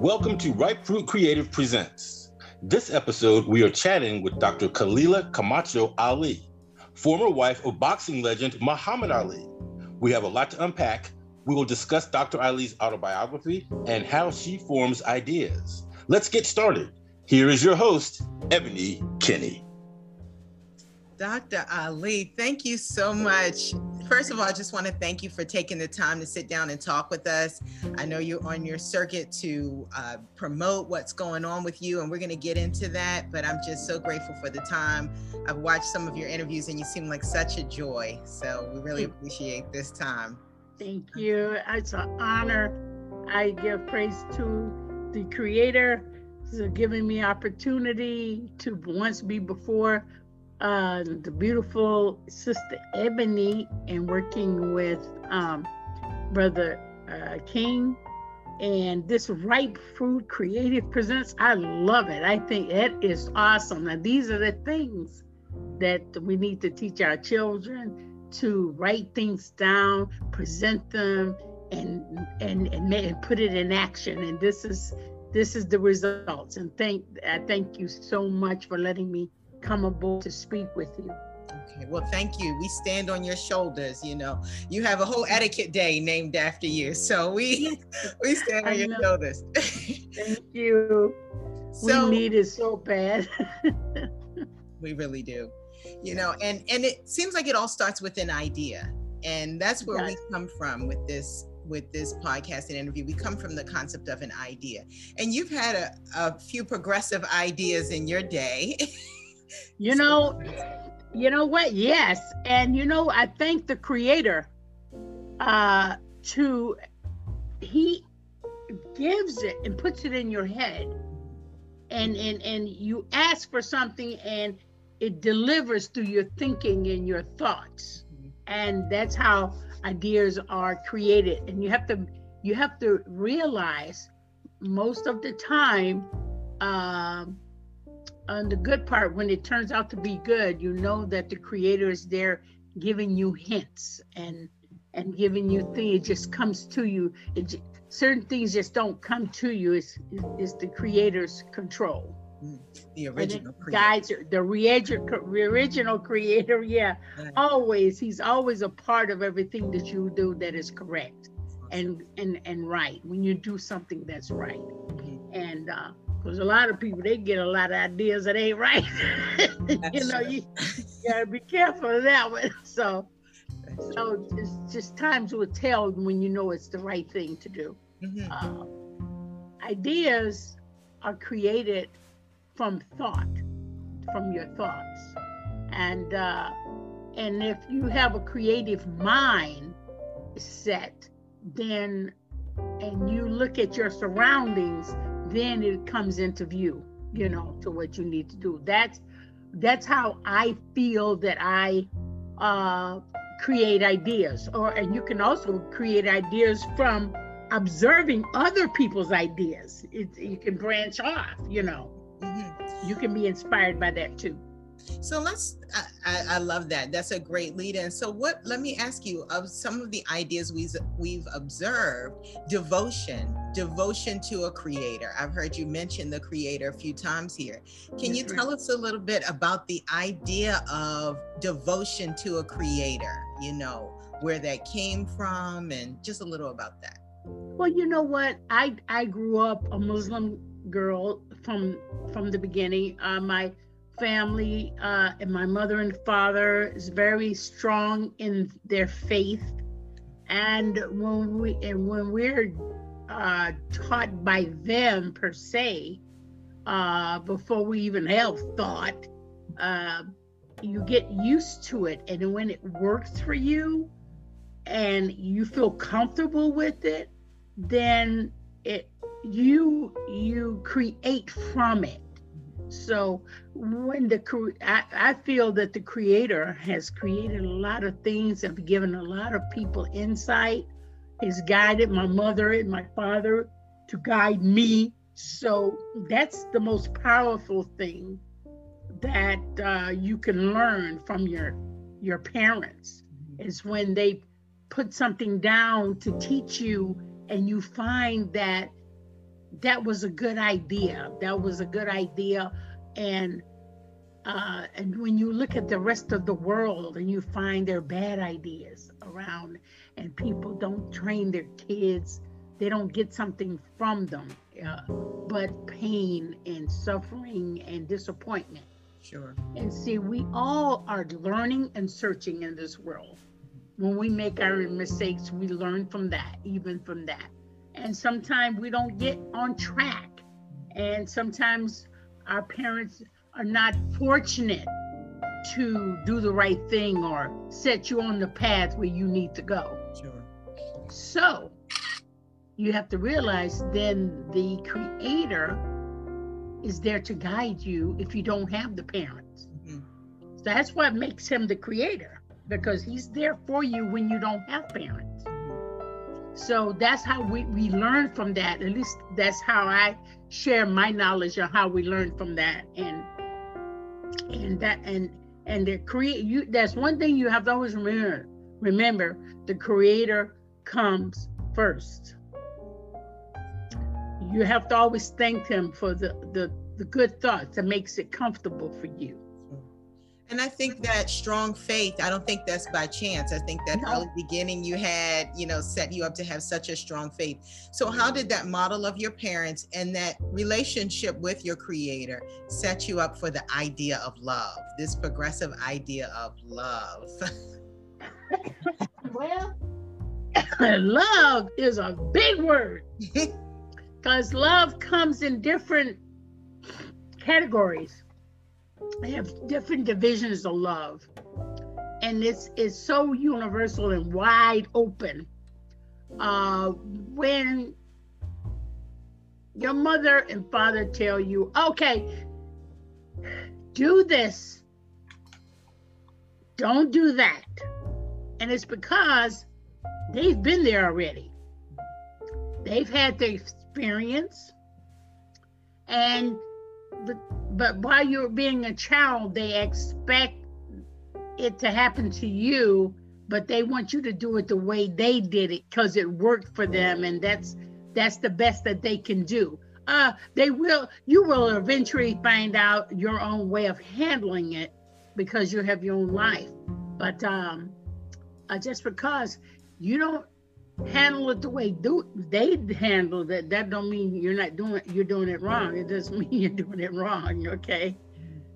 Welcome to Ripe Fruit Creative Presents. This episode, we are chatting with Dr. Khalila Camacho Ali, former wife of boxing legend Muhammad Ali. We have a lot to unpack. We will discuss Dr. Ali's autobiography and how she forms ideas. Let's get started. Here is your host, Ebony Kinney. Dr. Ali, thank you so much. First of all, I just want to thank you for taking the time to sit down and talk with us. I know you're on your circuit to uh, promote what's going on with you, and we're going to get into that. But I'm just so grateful for the time. I've watched some of your interviews, and you seem like such a joy. So we really appreciate this time. Thank you. It's an honor. I give praise to the Creator for giving me opportunity to once be before uh, the beautiful sister Ebony and working with um, Brother uh, King. And this Ripe Fruit Creative Presents, I love it. I think it is awesome. Now, these are the things that we need to teach our children to write things down, present them, and and and, and put it in action. And this is this is the results. And thank I thank you so much for letting me come aboard to speak with you. Okay, well, thank you. We stand on your shoulders. You know, you have a whole etiquette day named after you, so we we stand on your shoulders. thank you. So, we need it so bad. we really do. You know, and and it seems like it all starts with an idea, and that's where yes. we come from with this with this podcast and interview. We come from the concept of an idea, and you've had a, a few progressive ideas in your day. You know, you know what? Yes. And you know, I thank the creator uh to he gives it and puts it in your head. And and and you ask for something and it delivers through your thinking and your thoughts. And that's how ideas are created. And you have to you have to realize most of the time um and the good part, when it turns out to be good, you know that the creator is there giving you hints and and giving you things. It just comes to you. It, certain things just don't come to you. It's, it's the creator's control. Mm, the original guides the original creator. Yeah, right. always. He's always a part of everything that you do that is correct and and and right. When you do something that's right, mm-hmm. and uh, because a lot of people they get a lot of ideas that ain't right. you know, you, you, gotta be careful of that one. So, so just just times will tell when you know it's the right thing to do. Mm-hmm. Uh, ideas are created from thought, from your thoughts, and uh, and if you have a creative mind set, then and you look at your surroundings then it comes into view, you know, to what you need to do. That's that's how I feel that I uh, create ideas. Or and you can also create ideas from observing other people's ideas. It, you can branch off, you know. Mm-hmm. You can be inspired by that too. So let's, I, I, love that. That's a great lead in. So what, let me ask you of some of the ideas we've, we've observed, devotion, devotion to a creator. I've heard you mention the creator a few times here. Can you tell us a little bit about the idea of devotion to a creator, you know, where that came from and just a little about that? Well, you know what? I, I grew up a Muslim girl from, from the beginning. Uh, my, family uh, and my mother and father is very strong in their faith. And when we and when we're uh, taught by them per se uh, before we even have thought uh, you get used to it. And when it works for you and you feel comfortable with it then it you you create from it so when the I, I feel that the creator has created a lot of things and given a lot of people insight, has guided my mother and my father to guide me. So that's the most powerful thing that uh, you can learn from your your parents is when they put something down to teach you and you find that that was a good idea. That was a good idea. And uh, and when you look at the rest of the world and you find their bad ideas around and people don't train their kids, they don't get something from them, uh, but pain and suffering and disappointment. Sure. And see, we all are learning and searching in this world. When we make our mistakes, we learn from that, even from that. And sometimes we don't get on track. And sometimes our parents are not fortunate to do the right thing or set you on the path where you need to go. Sure. So you have to realize then the creator is there to guide you if you don't have the parents. Mhm. That's what makes him the creator because he's there for you when you don't have parents. So that's how we, we learn from that. At least that's how I share my knowledge of how we learn from that. And and that and and the create you that's one thing you have to always remember. Remember the creator comes first. You have to always thank him for the the, the good thoughts that makes it comfortable for you. And I think that strong faith, I don't think that's by chance. I think that No. early beginning you had, you know, set you up to have such a strong faith. So, how did that model of your parents and that relationship with your creator set you up for the idea of love, this progressive idea of love? Well, love is a big word because love comes in different categories. Have different divisions of love, and it's it's so universal and wide open. Uh, when your mother and father tell you, "Okay, do this," don't do that and it's because they've been there already. They've had the experience, and but, but while you're being a child, they expect it to happen to you, but they want you to do it the way they did it because it worked for them, and that's that's the best that they can do. Uh, they will you will eventually find out your own way of handling it because you have your own life. But um, uh, just because you don't handle it the way do they handle it, that don't mean you're not doing you're doing it wrong. It doesn't mean you're doing it wrong, okay?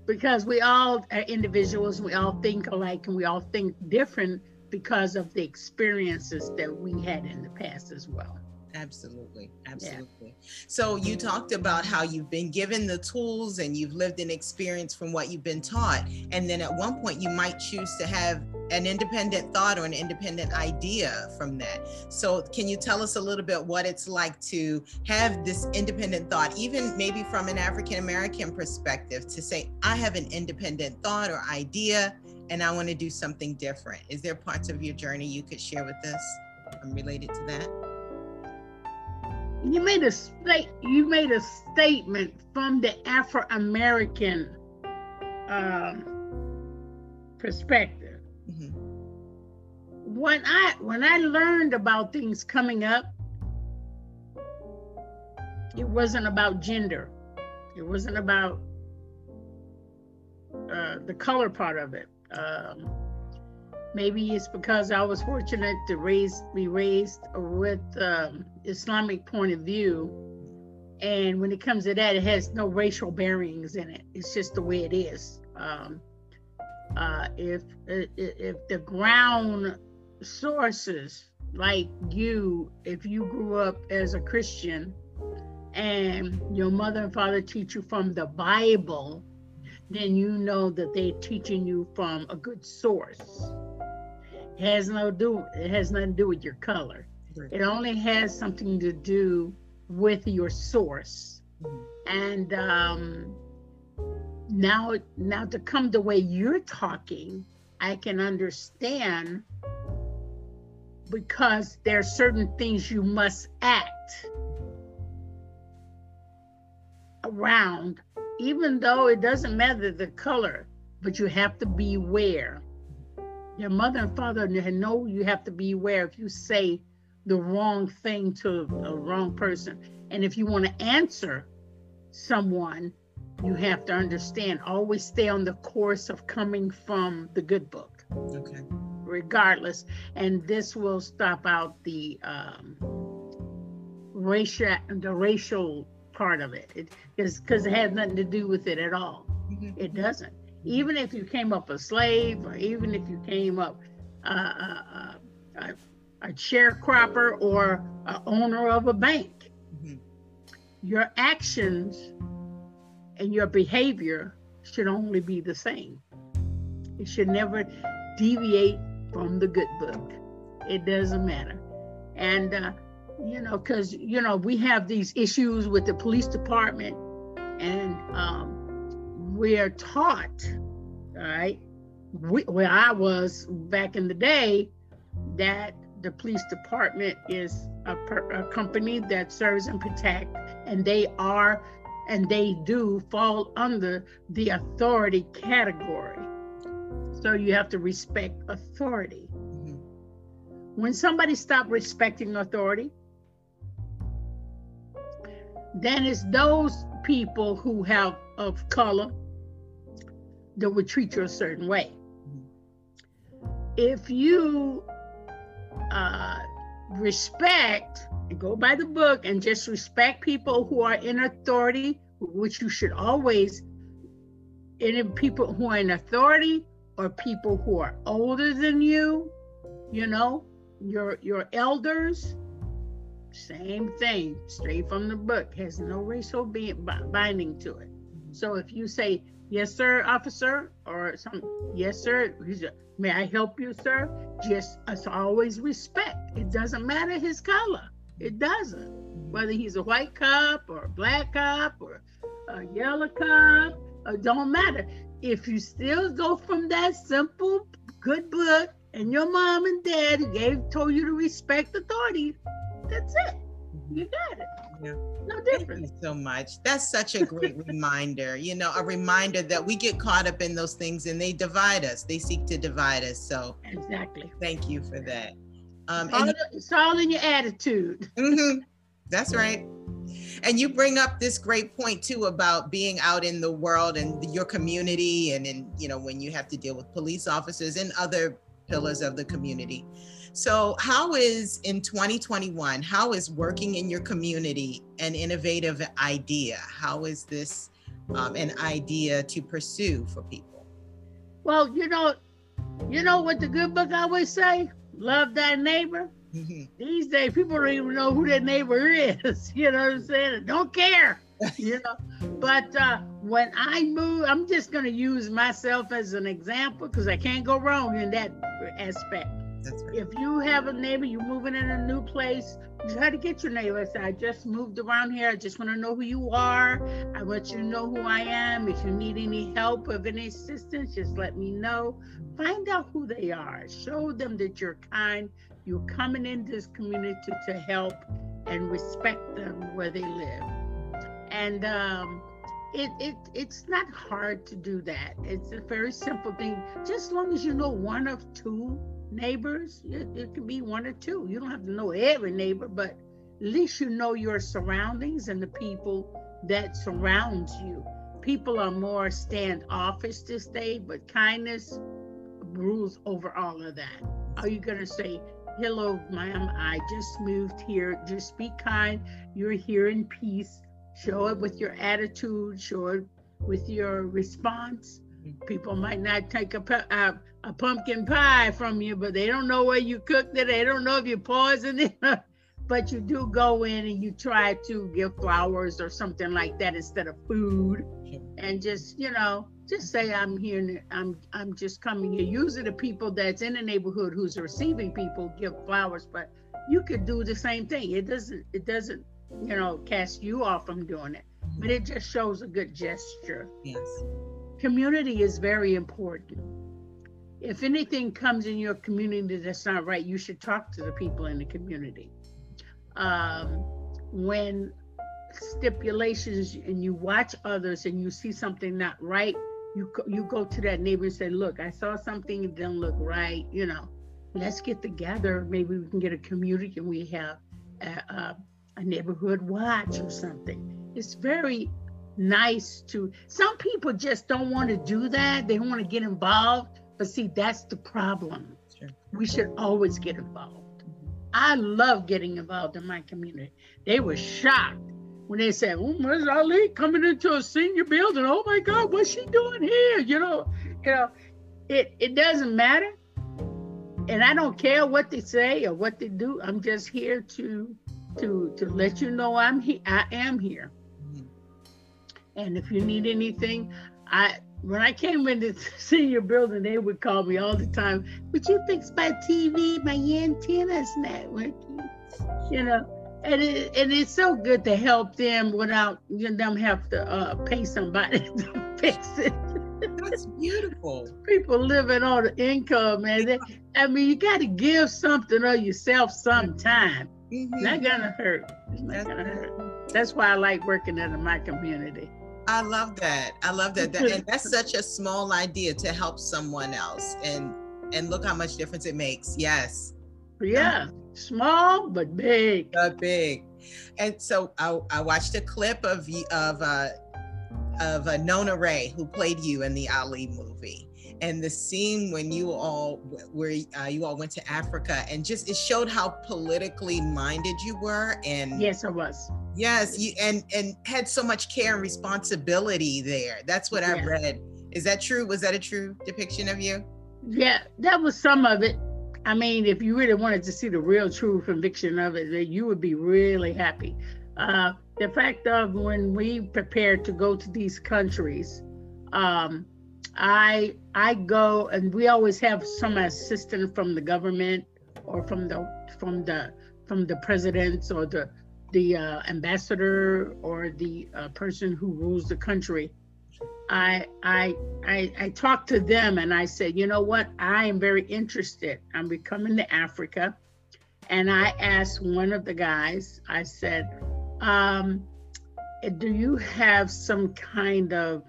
Because we all are individuals, we all think alike, and we all think different because of the experiences that we had in the past as well. Absolutely. Absolutely. So you talked about how you've been given the tools and you've lived an experience from what you've been taught. And then at one point you might choose to have an independent thought or an independent idea from that. So can you tell us a little bit what it's like to have this independent thought, even maybe from an African American perspective, to say, I have an independent thought or idea and I want to do something different. Is there parts of your journey you could share with us um, related to that? You made a state you made a statement from the Afro American um, perspective. Mhm. when I when I learned about things coming up, it wasn't about gender. It wasn't about uh, the color part of it. Um, maybe it's because I was fortunate to raise be raised with um, Islamic point of view, and when it comes to that, it has no racial bearings in it. It's just the way it is. Um, uh, if if if the ground sources like you, if you grew up as a Christian and your mother and father teach you from the Bible, then you know that they're teaching you from a good source. It has no do it has nothing to do with your color. It only has something to do with your source. Mhm. And um, now, now to come the way you're talking, I can understand because there are certain things you must act around, even though it doesn't matter the color, but you have to be aware. Your mother and father know you have to be aware if you say the wrong thing to a wrong person. And if you want to answer someone, you have to understand, always stay on the course of coming from the good book. Okay. Regardless. And this will stop out the um, racial the racial part of it. It is because it has nothing to do with it at all. Mhm. It doesn't. Even if you came up a slave, or even if you came up uh, uh, a, a sharecropper or a owner of a bank, Mhm. your actions and your behavior should only be the same. It should never deviate from the good book. It doesn't matter. And, uh, you know, because, you know, we have these issues with the police department, and um, we are taught, all right, we, where I was back in the day, that the police department is a, per, a company that serves and protect, and they are and they do fall under the authority category. So you have to respect authority. Mhm. When somebody stops respecting authority, then it's those people who have of color that would treat you a certain way. If you uh, respect and go by the book and just respect people who are in authority, which you should always, any people who are in authority or people who are older than you, you know, your your elders, same thing, straight from the book, has no racial be- binding to it. So if you say, yes, sir, officer, or some, yes, sir, may I help you, sir? Just, it's always respect. It doesn't matter his color. It doesn't. Whether he's a white cop or a black cop or a yellow cop, it don't matter. If you still go from that simple good book and your mom and dad gave told you to respect authority, that's it. You got it. Yeah. No Thank difference. you so much. That's such a great reminder. You know, a reminder that we get caught up in those things and they divide us. They seek to divide us. So Exactly. thank you for that. Um, All and it's all in your attitude. Mhm. That's right. And you bring up this great point too about being out in the world and your community, and in you know when you have to deal with police officers and other pillars of the community. So, how is in 2021? How is working in your community an innovative idea? How is this um, an idea to pursue for people? Well, you know, you know what the good book always say? Love thy neighbor. Mhm. These days, people don't even know who their neighbor is. You know what I'm saying? Don't care. You know. But uh, when I move, I'm just gonna use myself as an example because I can't go wrong in that aspect. That's right. If you have a neighbor, you're moving in a new place, try to get your neighbor. I just moved around here. I just want to know who you are. I want you to know who I am. If you need any help or any assistance, just let me know. Find out who they are. Show them that you're kind. You're coming into this community to help and respect them where they live. And um, it, it it's not hard to do that. It's a very simple thing. Just as long as you know one of two neighbors. It, it could be one or two. You don't have to know every neighbor, but at least you know your surroundings and the people that surrounds you. People are more standoffish this day, but kindness rules over all of that. Are you gonna say, "Hello, ma'am, I just moved here. Just be kind. You're here in peace." Show it with your attitude. Show it with your response. Mm-hmm. People might not take a, pu- a, pumpkin pie from you, but they don't know where you cooked it. They don't know if you poisoned it. but you do go in and you try to give flowers or something like that instead of food, and just you know, just say I'm here. I'm I'm just coming here. Usually the people that's in the neighborhood who's receiving people give flowers, but you could do the same thing. It doesn't it doesn't you know cast you off from doing it, but it just shows a good gesture Yes. community is very important. If anything comes in your community that's not right, you should talk to the people in the community. Um, when stipulations and you watch others and you see something not right, you you go to that neighbor and say, "Look, I saw something that didn't look right. You know, let's get together. Maybe we can get a community and we have a, a, a neighborhood watch or something. It's very nice to some people just don't want to do that. They want to get involved. But see, that's the problem. Sure. We should always get involved. I love getting involved in my community. They were shocked when they said, "Oh, Ms. Ali coming into a senior building. Oh my God, what's she doing here?" You know, you know, it it doesn't matter, and I don't care what they say or what they do. I'm just here to to to let you know I'm here. I am here. Mm-hmm. And if you need anything, I when I came into the senior building, they would call me all the time. Would you fix my TV? My antenna's not working. You know, and it, and it's so good to help them without you know, them have to uh, pay somebody to fix it. That's beautiful. People living on the income, man. I mean, you got to give something of yourself sometime. Mm-hmm. Not gonna hurt. It's not That's gonna hurt. That's why I like working in my community. I love that. I love that. that. And that's such a small idea to help someone else. And and look how much difference it makes. Yes. Yeah. Small but big. But big. And so I, I watched a clip of of uh of uh, Nona Gaye who played you in the Ali movie and the scene when you all where uh, you all went to Africa and just it showed how politically minded you were and yes it was yes you and and had so much care and responsibility there. That's what yeah. I read. Is that true? Was that a true depiction of you? Yeah that was some of it. I mean if you really wanted to see the real true conviction of it then you would be really happy. Uh, the fact of when we prepared to go to these countries um, I I go and we always have some assistant from the government or from the from the from the presidents or the the uh, ambassador or the uh, person who rules the country. I, I I I talked to them and I said, you know what? I am very interested. I'm coming to Africa, and I asked one of the guys. I said, um, do you have some kind of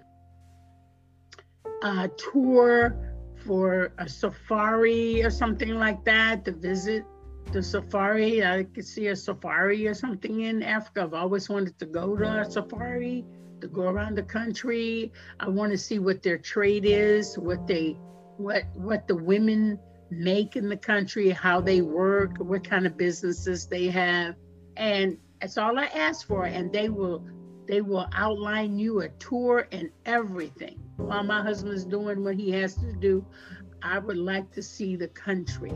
a tour for a safari or something like that to visit the safari. I could see a safari or something in Africa. I've always wanted to go to a safari, to go around the country. I want to see what their trade is, what they what what the women make in the country, how they work, what kind of businesses they have. And that's all I ask for. And they will they will outline you a tour and everything. While my husband's doing what he has to do, I would like to see the country.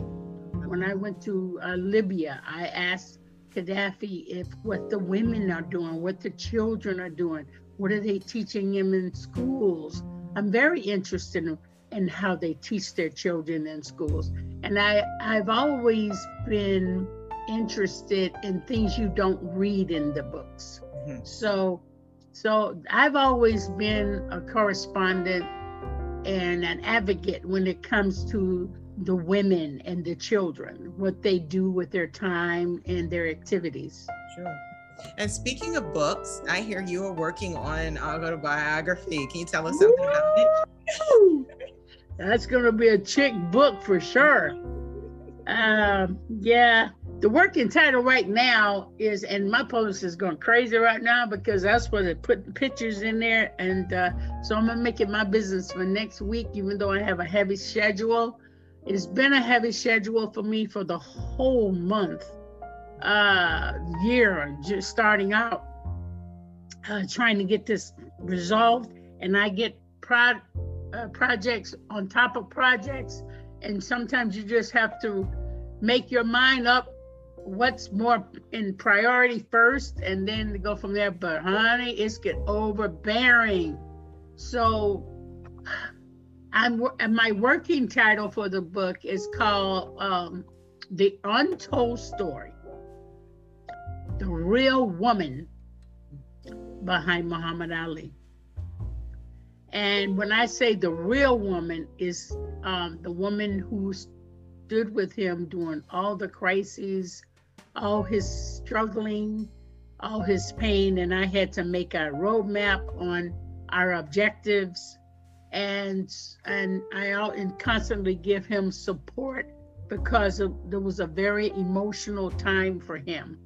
When I went to uh, Libya, I asked Gaddafi if what the women are doing, what the children are doing, what are they teaching them in schools. I'm very interested in, in how they teach their children in schools. And I, I've always been interested in things you don't read in the books. Mm-hmm. So, so I've always been a correspondent and an advocate when it comes to the women and the children, what they do with their time and their activities. Sure. And speaking of books, I hear you are working on autobiography. Can you tell us something Woo! about it? That's going to be a chick book for sure. Um, yeah, the working title right now is, and my publisher is going crazy right now because that's where they put pictures in there. And uh, so I'm going to make it my business for next week, even though I have a heavy schedule. It's been a heavy schedule for me for the whole month, uh, year, just starting out, uh, trying to get this resolved. And I get pro- uh, projects on top of projects. And sometimes you just have to make your mind up what's more in priority first and then go from there. But honey, it's get overbearing. So I'm and my working title for the book is called um, The Untold Story. The Real Woman Behind Muhammad Ali. And when I say the real woman is um, the woman who stood with him during all the crises all his struggling, all his pain, and I had to make a roadmap on our objectives, and and I and constantly give him support because of, there was a very emotional time for him,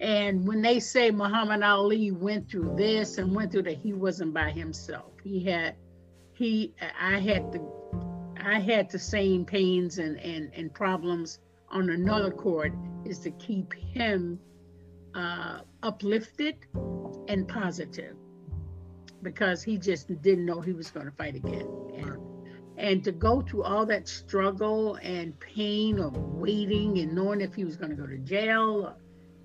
And when they say Muhammad Ali went through this and went through that, he wasn't by himself. He had, he, I had the, I had the same pains and and and problems on another chord is to keep him uh, uplifted and positive because he just didn't know he was going to fight again. And, and to go through all that struggle and pain of waiting and knowing if he was going to go to jail,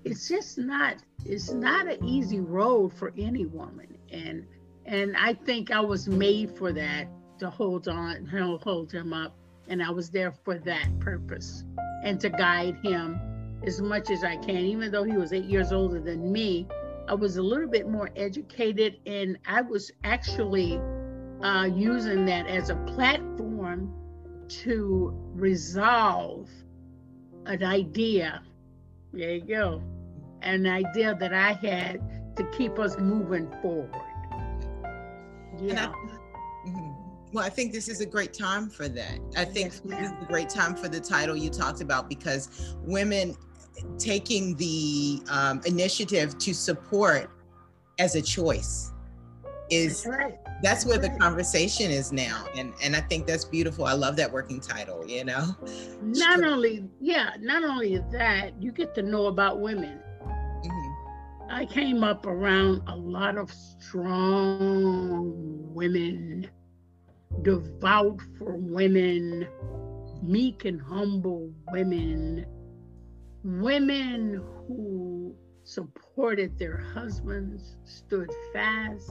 it's just not it's not an easy road for any woman. And and I think I was made for that to hold on, hold him up, and I was there for that purpose and to guide him as much as I can. Even though he was eight years older than me, I was a little bit more educated, and I was actually uh, using that as a platform to resolve an idea. There you go. An idea that I had to keep us moving forward. Yeah. Well, I think this is a great time for that. I think yes, this is a great time for the title you talked about because women taking the um, initiative to support as a choice is that's, right. that's, that's where right. the conversation is now and and i think that's beautiful i love that working title you know not only yeah not only that you get to know about women mm-hmm. i came up around a lot of strong women devout for women, meek and humble women, women who supported their husbands, stood fast.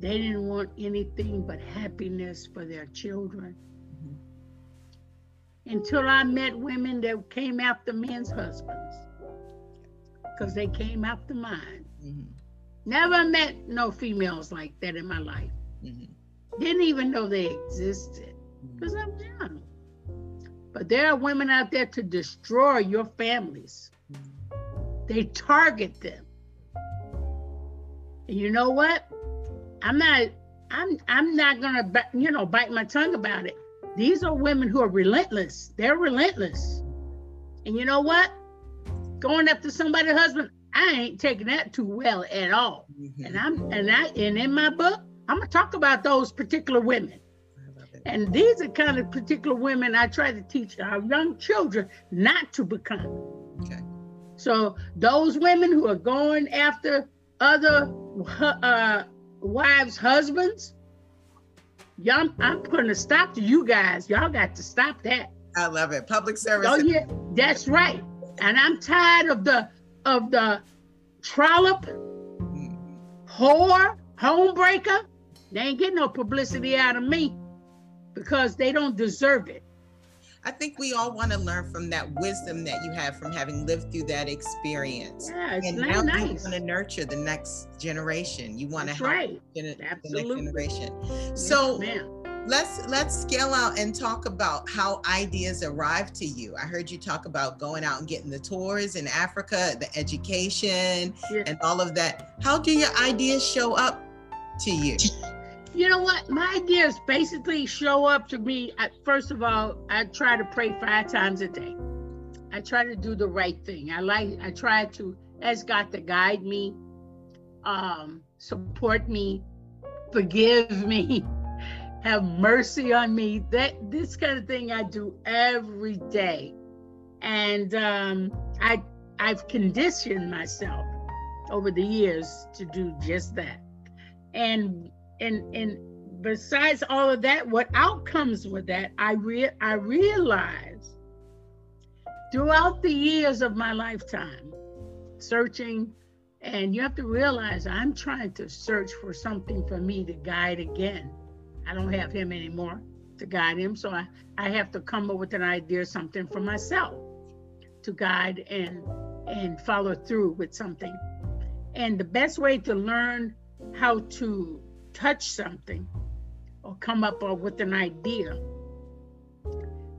They didn't want anything but happiness for their children. Mm-hmm. Until I met women that came after men's husbands, because they came after mine. Mm-hmm. Never met no females like that in my life. Mm-hmm. Didn't even know they existed because I'm young. But there are women out there to destroy your families. They target them. And you know what? I'm not I'm I'm not gonna you know bite my tongue about it. These are women who are relentless. They're relentless. And you know what? Going after somebody's husband, I ain't taking that too well at all. Mm-hmm. And I'm and I and in my book, I'm gonna talk about those particular women. And these are kind of particular women I try to teach our young children not to become. Okay. So those women who are going after other uh, wives' husbands, y'all, I'm putting a stop to you guys. Y'all got to stop that. I love it. Public service. Oh yeah, that's right. And I'm tired of the of the trollop, mm. whore, homebreaker, they ain't getting no publicity out of me because they don't deserve it. I think we all want to learn from that wisdom that you have from having lived through that experience. Yeah, it's and now nice. you want to nurture the next generation. You want That's to help right. Gen- Absolutely. the next generation. Yes, so ma'am. let's let's scale out and talk about how ideas arrive to you. I heard you talk about going out and getting the tours in Africa, the education, yeah. and all of that. How do your ideas show up to you? you know what? My ideas basically show up to me. At, first of all, I try to pray five times a day. I try to do the right thing. I like. I try to ask God to guide me, um, support me, forgive me, have mercy on me. That this kind of thing I do every day, and um, I I've conditioned myself over the years to do just that. And and and besides all of that, what outcomes with that, I re- I realized throughout the years of my lifetime, searching, and you have to realize I'm trying to search for something for me to guide again. I don't have him anymore to guide him, so I, I have to come up with an idea, something for myself to guide and and follow through with something. And the best way to learn how to touch something or come up with an idea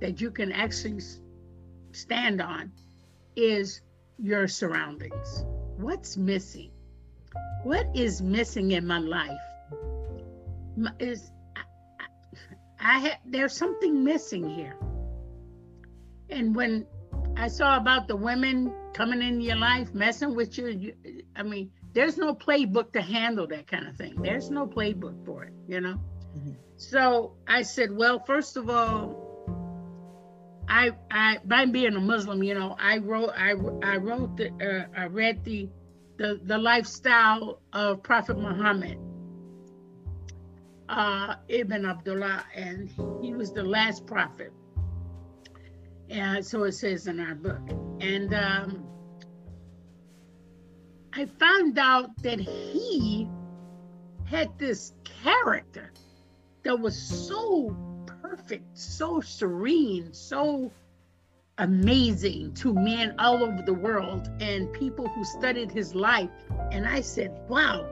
that you can actually stand on is your surroundings. What's missing? What is missing in my life? Is I, I, there's something missing here. And when I saw about the women coming in your life, messing with you. you I mean, there's no playbook to handle that kind of thing. There's no playbook for it, you know. Mm-hmm. So I said, well, first of all, I, I, by being a Muslim, you know, I wrote, I, I wrote, the, uh, I read the, the, the lifestyle of Prophet Muhammad, uh, Ibn Abdullah, and he was the last prophet. And so it says in our book. And um, I found out that he had this character that was so perfect, so serene, so amazing to men all over the world and people who studied his life. And I said, wow,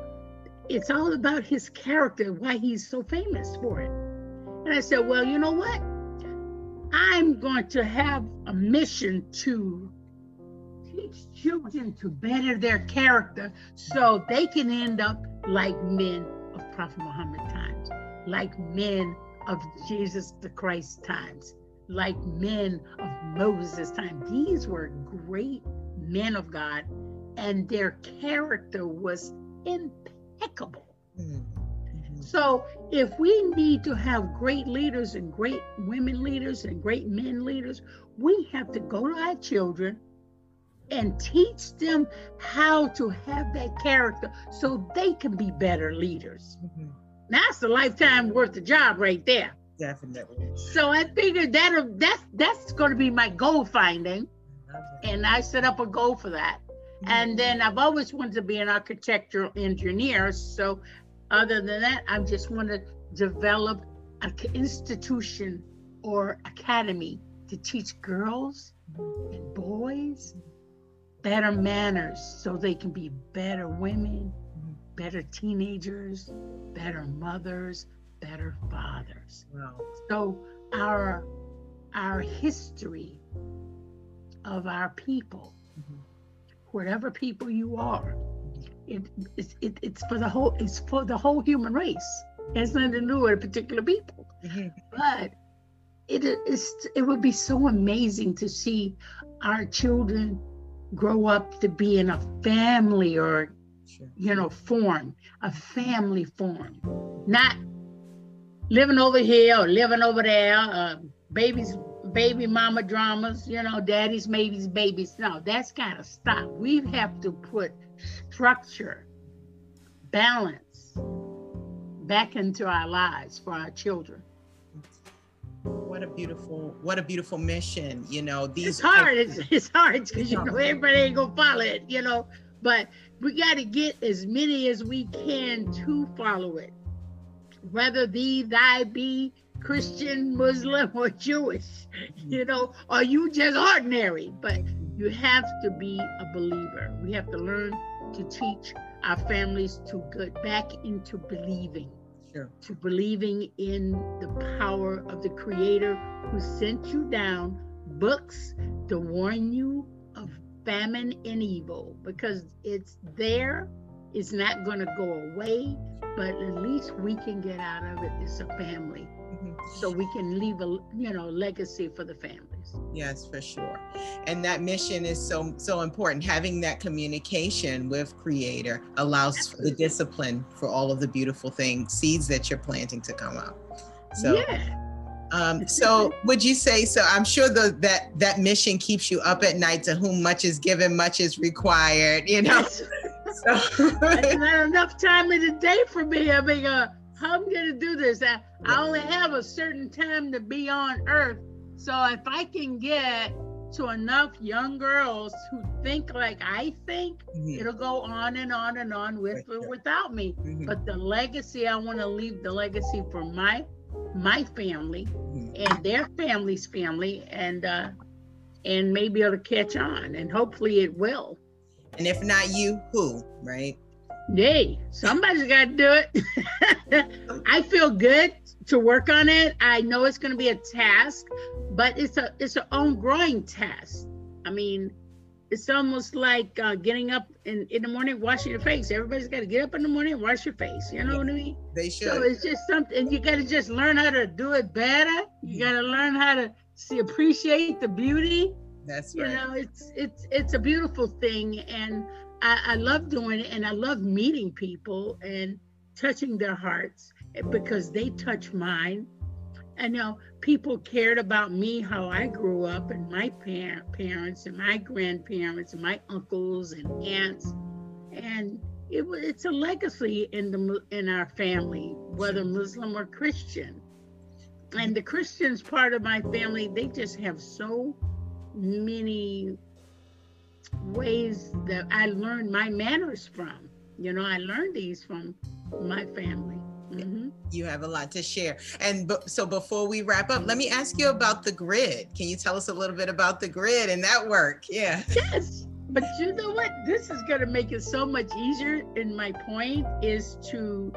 it's all about his character, why he's so famous for it. And I said, well, you know what? I'm going to have a mission to teach children to better their character so they can end up like men of Prophet Muhammad times, like men of Jesus the Christ times, like men of Moses time. These were great men of God, and their character was impeccable. Mm-hmm. So, if we need to have great leaders and great women leaders and great men leaders, we have to go to our children and teach them how to have that character so they can be better leaders. Mm-hmm. That's a lifetime worth of job right there. Definitely. So I figured that that's that's going to be my goal finding, and I set up a goal for that. Mm-hmm. And then I've always wanted to be an architectural engineer. So, other than that, I just want to develop an institution or academy to teach girls and boys better manners so they can be better women, better teenagers, better mothers, better fathers. Wow. So our our history of our people, mm-hmm. whatever people you are, it, it, it, it's for the whole it's for the whole human race. It has nothing to do with particular people. Mm-hmm. But it is it would be so amazing to see our children grow up to be in a family or sure. you know form a family form. Not living over here or living over there uh, babies baby mama dramas you know daddy's babies babies. No that's gotta stop. We have to put structure balance back into our lives for our children what a beautiful what a beautiful mission you know these it's hard it's, it's hard because you know everybody ain't gonna follow it you know but we got to get as many as we can to follow it. Whether thee thy be christian muslim or jewish you know or you just ordinary but you have to be a believer. We have to learn to teach our families to get back into believing sure. to believing in the power of the creator who sent you down books to warn you of famine and evil because it's there it's not going to go away but at least we can get out of it as a family mm-hmm. so we can leave a you know legacy for the families yes for sure. And that mission is so so important. Having that communication with creator allows for the discipline for all of the beautiful things seeds that you're planting to come up so yeah. Um, so would you say so i'm sure the that that mission keeps you up at night to whom much is given much is required you know? So. it's not enough time in the day for me. I mean uh, how i'm gonna do this. I, I only have a certain time to be on earth so if I can get to enough young girls who think like I think, mm-hmm. it'll go on and on and on with or without me. Mm-hmm. But the legacy I want to leave the legacy for my my family mm-hmm. and their family's family and uh and maybe it'll catch on and hopefully it will. And if not you, who, right? Yay, somebody's got to do it. I feel good to work on it. I know it's going to be a task, but it's a it's an own growing task. I mean, it's almost like uh, getting up in, in the morning, washing your face. Everybody's got to get up in the morning and wash your face. You know what I mean? They should. So it's just something you got to just learn how to do it better. You mm-hmm. got to learn how to see appreciate the beauty That's right. you know, it's it's it's a beautiful thing, and I, I love doing it, and I love meeting people and touching their hearts because they touch mine. I know people cared about me, how I grew up, and my par- parents, and my grandparents, and my uncles and aunts, and it was it's a legacy in the in our family, whether Muslim or Christian. And the Christians part of my family, they just have so many ways that I learned my manners from. You know, I learned these from my family. Mhm. You have a lot to share. And bu- so before we wrap up, let me ask you about the grid. Can you tell us a little bit about the grid and that work? Yeah. Yes, but you know what? This is going to make it so much easier. And my point is to,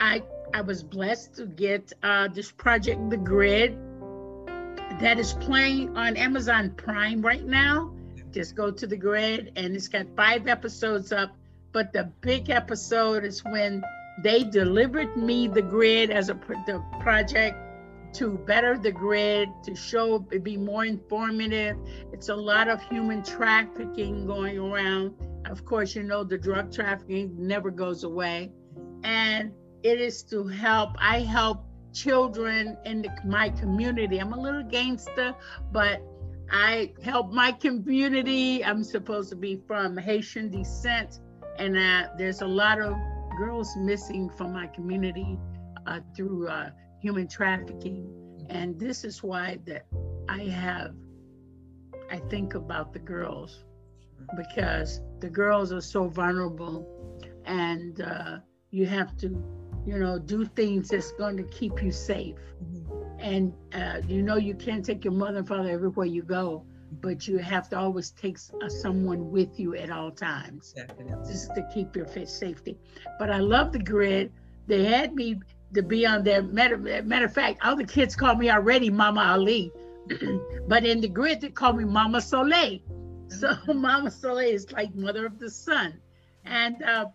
I I was blessed to get uh, this project, The Grid, that is playing on Amazon Prime right now. Just go to The Grid, and it's got five episodes up. But the big episode is when they delivered me the grid as a the project to better the grid, to show be more informative. It's a lot of human trafficking going around. Of course, you know the drug trafficking never goes away, and it is to help. I help children in the, my community. I'm a little gangster, but I help my community. I'm supposed to be from Haitian descent, and uh, there's a lot of girls missing from my community uh, through uh, human trafficking. And this is why that I have, I think about the girls. Because the girls are so vulnerable and uh, you have to, you know, do things that's going to keep you safe. And uh, you know, you can't take your mother and father everywhere you go, but you have to always take uh, someone with you at all times Definitely. just to keep your safety. But I love the grid. They had me to be on there. Matter, matter of fact, all the kids call me already Mama Ali, but in the grid they call me Mama Soleil. So Mama Soleil is like mother of the sun, and uh,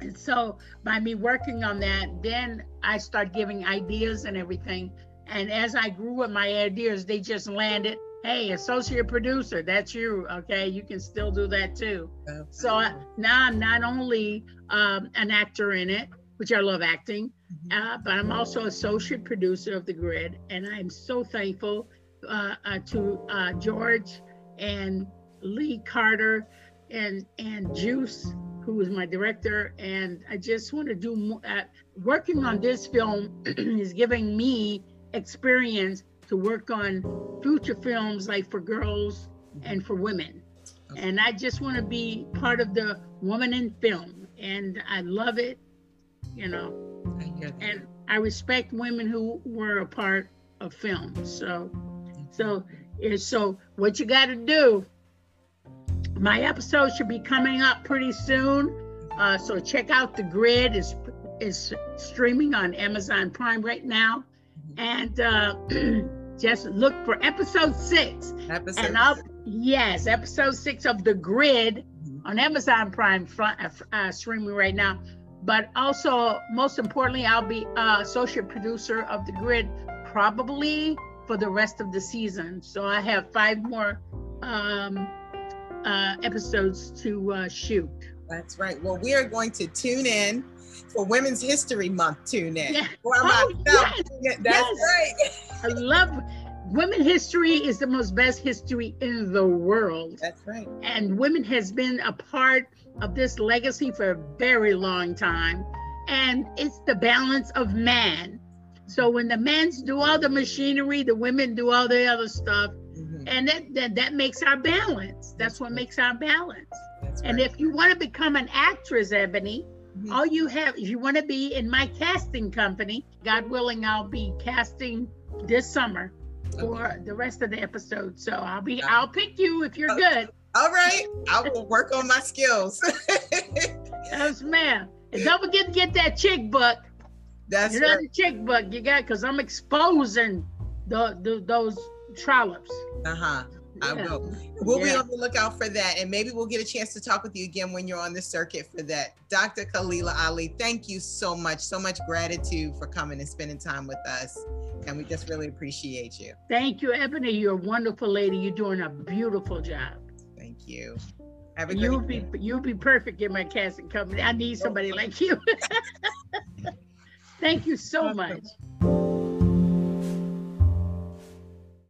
and so by me working on that, then I start giving ideas and everything. And as I grew with my ideas, they just landed. Hey, associate producer, that's you. Okay, you can still do that too. So I, now I'm not only um, an actor in it, which I love acting, uh, but I'm also associate producer of The Grid, and I'm so thankful uh, uh, to uh, George and Lee Carter and and Juice, who was my director, and I just want to do more. Uh, working on this film is giving me experience to work on future films like for girls and for women and I just want to be part of the woman in film, and I love it, you know. I. And I respect women who were a part of film. So, so, so what you got to do? My episode should be coming up pretty soon. Uh, so check out the grid is is streaming on Amazon Prime right now, and uh, just look for episode six. Episode. And I'll yes, episode six of the grid Mhm. on Amazon Prime front, uh, uh, streaming right now. But also, most importantly, I'll be uh, associate producer of the grid probably for the rest of the season. So I have five more um, uh, episodes to uh, shoot. That's right. Well, we are going to tune in for Women's History Month. Tune in. Yeah. Oh, yes, That's yes. right. I love women history is the most best history in the world. That's right. and women has been a part of this legacy for a very long time and it's the balance of man so when the men's do all the machinery the women do all the other stuff Mhm. and that that, that makes our balance that's what makes our balance That's and right. if you want to become an actress ebony Mhm. all you have if you want to be in my casting company god willing i'll be casting this summer for the rest of the episode so i'll be i'll pick you if you're good All right. I will work on my skills. Yes, ma'am. And don't forget to get that chick book. That's you know right. the chick book you got because I'm exposing the, the those trollops. Uh huh. I will. We'll be on the lookout for that. And maybe we'll get a chance to talk with you again when you're on the circuit for that. Dr. Khalilah Ali, thank you so much. So much gratitude for coming and spending time with us. And we just really appreciate you. Thank you, Ebony. You're a wonderful lady. You're doing a beautiful job. Thank you. Have a great You'll be day. you'll be perfect in my casting company. I need somebody like you. Thank you so much.